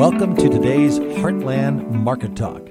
Welcome to today's Heartland Market Talk.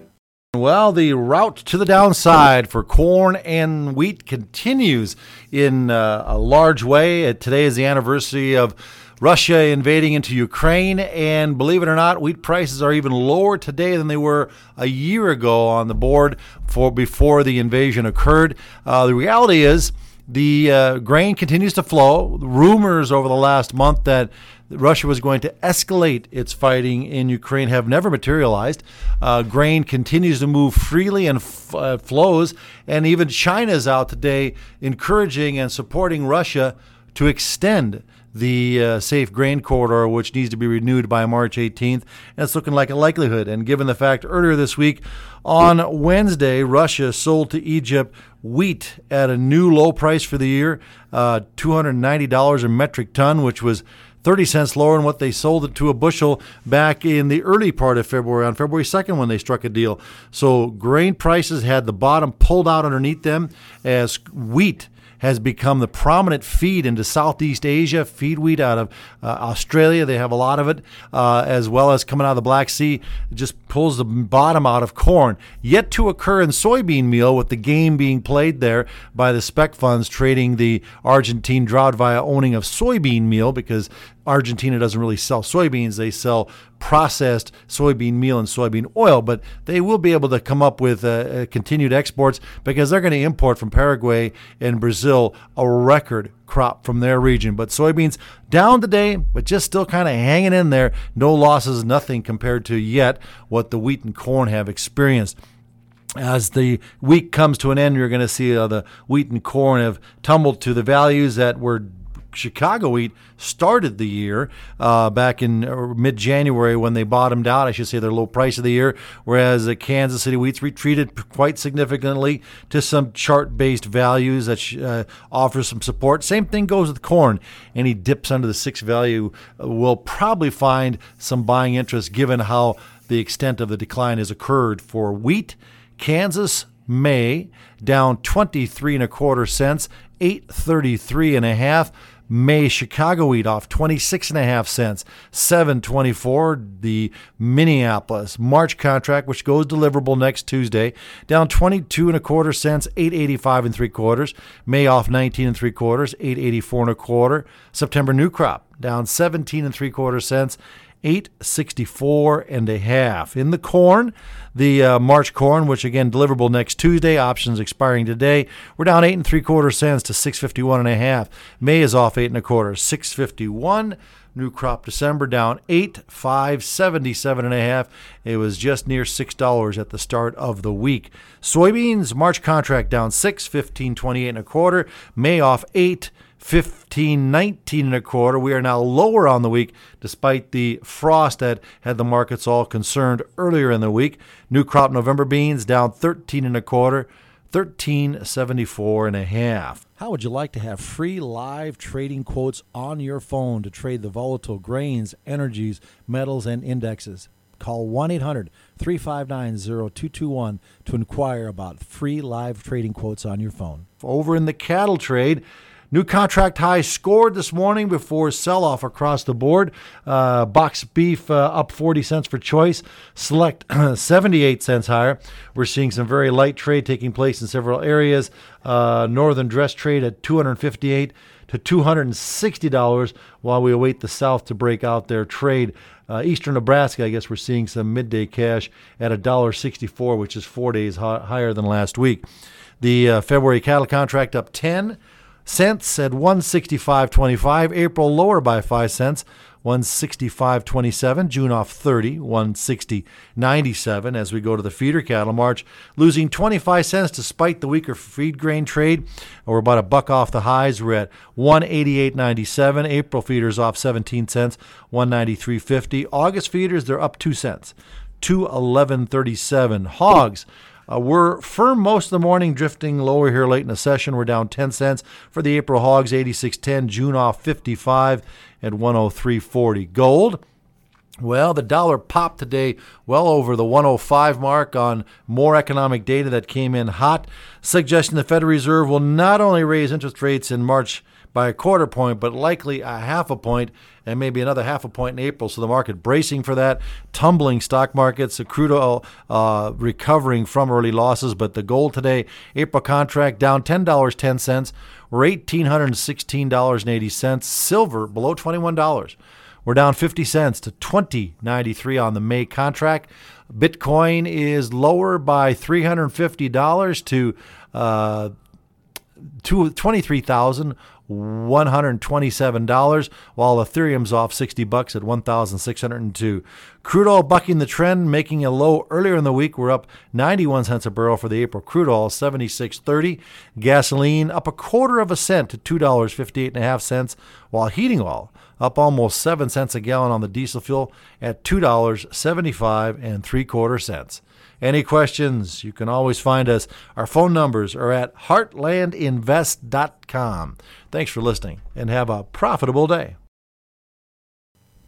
Well, the route to the downside for corn and wheat continues in uh, a large way. Uh, today is the anniversary of Russia invading into Ukraine, and believe it or not, wheat prices are even lower today than they were a year ago on the board for before the invasion occurred. Uh, the reality is the uh, grain continues to flow. Rumors over the last month that Russia was going to escalate its fighting in Ukraine have never materialized. Uh, grain continues to move freely and f- uh, flows, and even China is out today encouraging and supporting Russia to extend the uh, safe grain corridor, which needs to be renewed by March 18th. And it's looking like a likelihood. And given the fact earlier this week, on Wednesday, Russia sold to Egypt wheat at a new low price for the year, uh, $290 a metric ton, which was 30 cents lower than what they sold it to a bushel back in the early part of February, on February 2nd when they struck a deal. So grain prices had the bottom pulled out underneath them as wheat has become the prominent feed into Southeast Asia, feed wheat out of uh, Australia. They have a lot of it, uh, as well as coming out of the Black Sea. It just pulls the bottom out of corn. Yet to occur in soybean meal, with the game being played there by the spec funds trading the Argentine drought via owning of soybean meal because Argentina doesn't really sell soybeans. They sell processed soybean meal and soybean oil, but they will be able to come up with uh, uh continued exports because they're going to import from Paraguay and Brazil a record crop from their region. But soybeans down today, but just still kind of hanging in there. No losses, nothing compared to yet what the wheat and corn have experienced as the week comes to an end, you're going to see uh, the wheat and corn have tumbled to the values that were Chicago wheat started the year uh, back in uh, mid January when they bottomed out. I should say their low price of the year, whereas the Kansas City wheats retreated quite significantly to some chart based values that uh, offer some support. Same thing goes with corn. Any dips under the six value uh, will probably find some buying interest given how the extent of the decline has occurred for wheat. Kansas May down 23 and a quarter cents, 833 and a half. May Chicago wheat off 26 and a half cents, 724. The Minneapolis March contract, which goes deliverable next Tuesday, down 22 and a quarter cents, 885 and three quarters. May off 19 and three quarters, 884 and a quarter. September new crop down 17 and three quarter cents, 864 and a half. In the corn, the uh, March corn, which again deliverable next Tuesday, options expiring today, we're down eight and three quarter cents to 651 and a half. May is off eight and a quarter, 651. New crop December down eight, five seventy-seven and a half. It was just near six dollars at the start of the week. Soybeans March contract down six, fifteen twenty-eight and a quarter. May off eight. 15, 19 and a quarter. We are now lower on the week despite the frost that had the markets all concerned earlier in the week. New crop November beans down 13 and a quarter, 1374 and a half. How would you like to have free live trading quotes on your phone to trade the volatile grains, energies, metals, and indexes? Call 1 800 359 0221 to inquire about free live trading quotes on your phone. Over in the cattle trade, New contract high scored this morning before sell off across the board. Uh, box beef uh, up 40 cents for choice, select 78 cents higher. We're seeing some very light trade taking place in several areas. Uh, northern dress trade at 258 to $260 while we await the South to break out their trade. Uh, Eastern Nebraska, I guess we're seeing some midday cash at $1.64, which is four days higher than last week. The uh, February cattle contract up 10 Cents at 165.25. April lower by 5 cents. 165.27. June off 30. 160.97 as we go to the feeder cattle March, losing 25 cents despite the weaker feed grain trade. We're about a buck off the highs. We're at 188.97. April feeders off 17 cents. 193.50. August feeders they're up 2 cents. 211.37. Hogs uh, we're firm most of the morning, drifting lower here late in the session. We're down 10 cents for the April Hogs, 86.10. June off 55 at 103.40. Gold. Well, the dollar popped today well over the 105 mark on more economic data that came in hot, suggesting the Federal Reserve will not only raise interest rates in March by a quarter point, but likely a half a point and maybe another half a point in April. So the market bracing for that. Tumbling stock markets, the crude oil uh, recovering from early losses, but the gold today, April contract down $10.10. We're $1,816.80. Silver below $21. We're down 50 cents to 20.93 on the May contract. Bitcoin is lower by $350 to uh, $23,127, while Ethereum's off 60 bucks at 1,602. Crude oil bucking the trend, making a low earlier in the week. We're up 91 cents a barrel for the April crude oil, 76.30. Gasoline up a quarter of a cent to $2.58 and a half cents, while heating oil up almost 7 cents a gallon on the diesel fuel at $2.75 and 3 quarter cents. Any questions? You can always find us. Our phone numbers are at heartlandinvest.com. Thanks for listening and have a profitable day.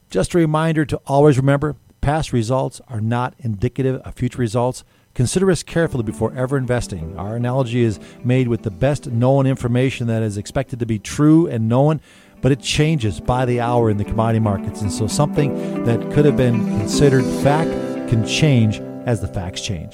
Just a reminder to always remember past results are not indicative of future results. Consider us carefully before ever investing. Our analogy is made with the best known information that is expected to be true and known but it changes by the hour in the commodity markets. And so something that could have been considered fact can change as the facts change.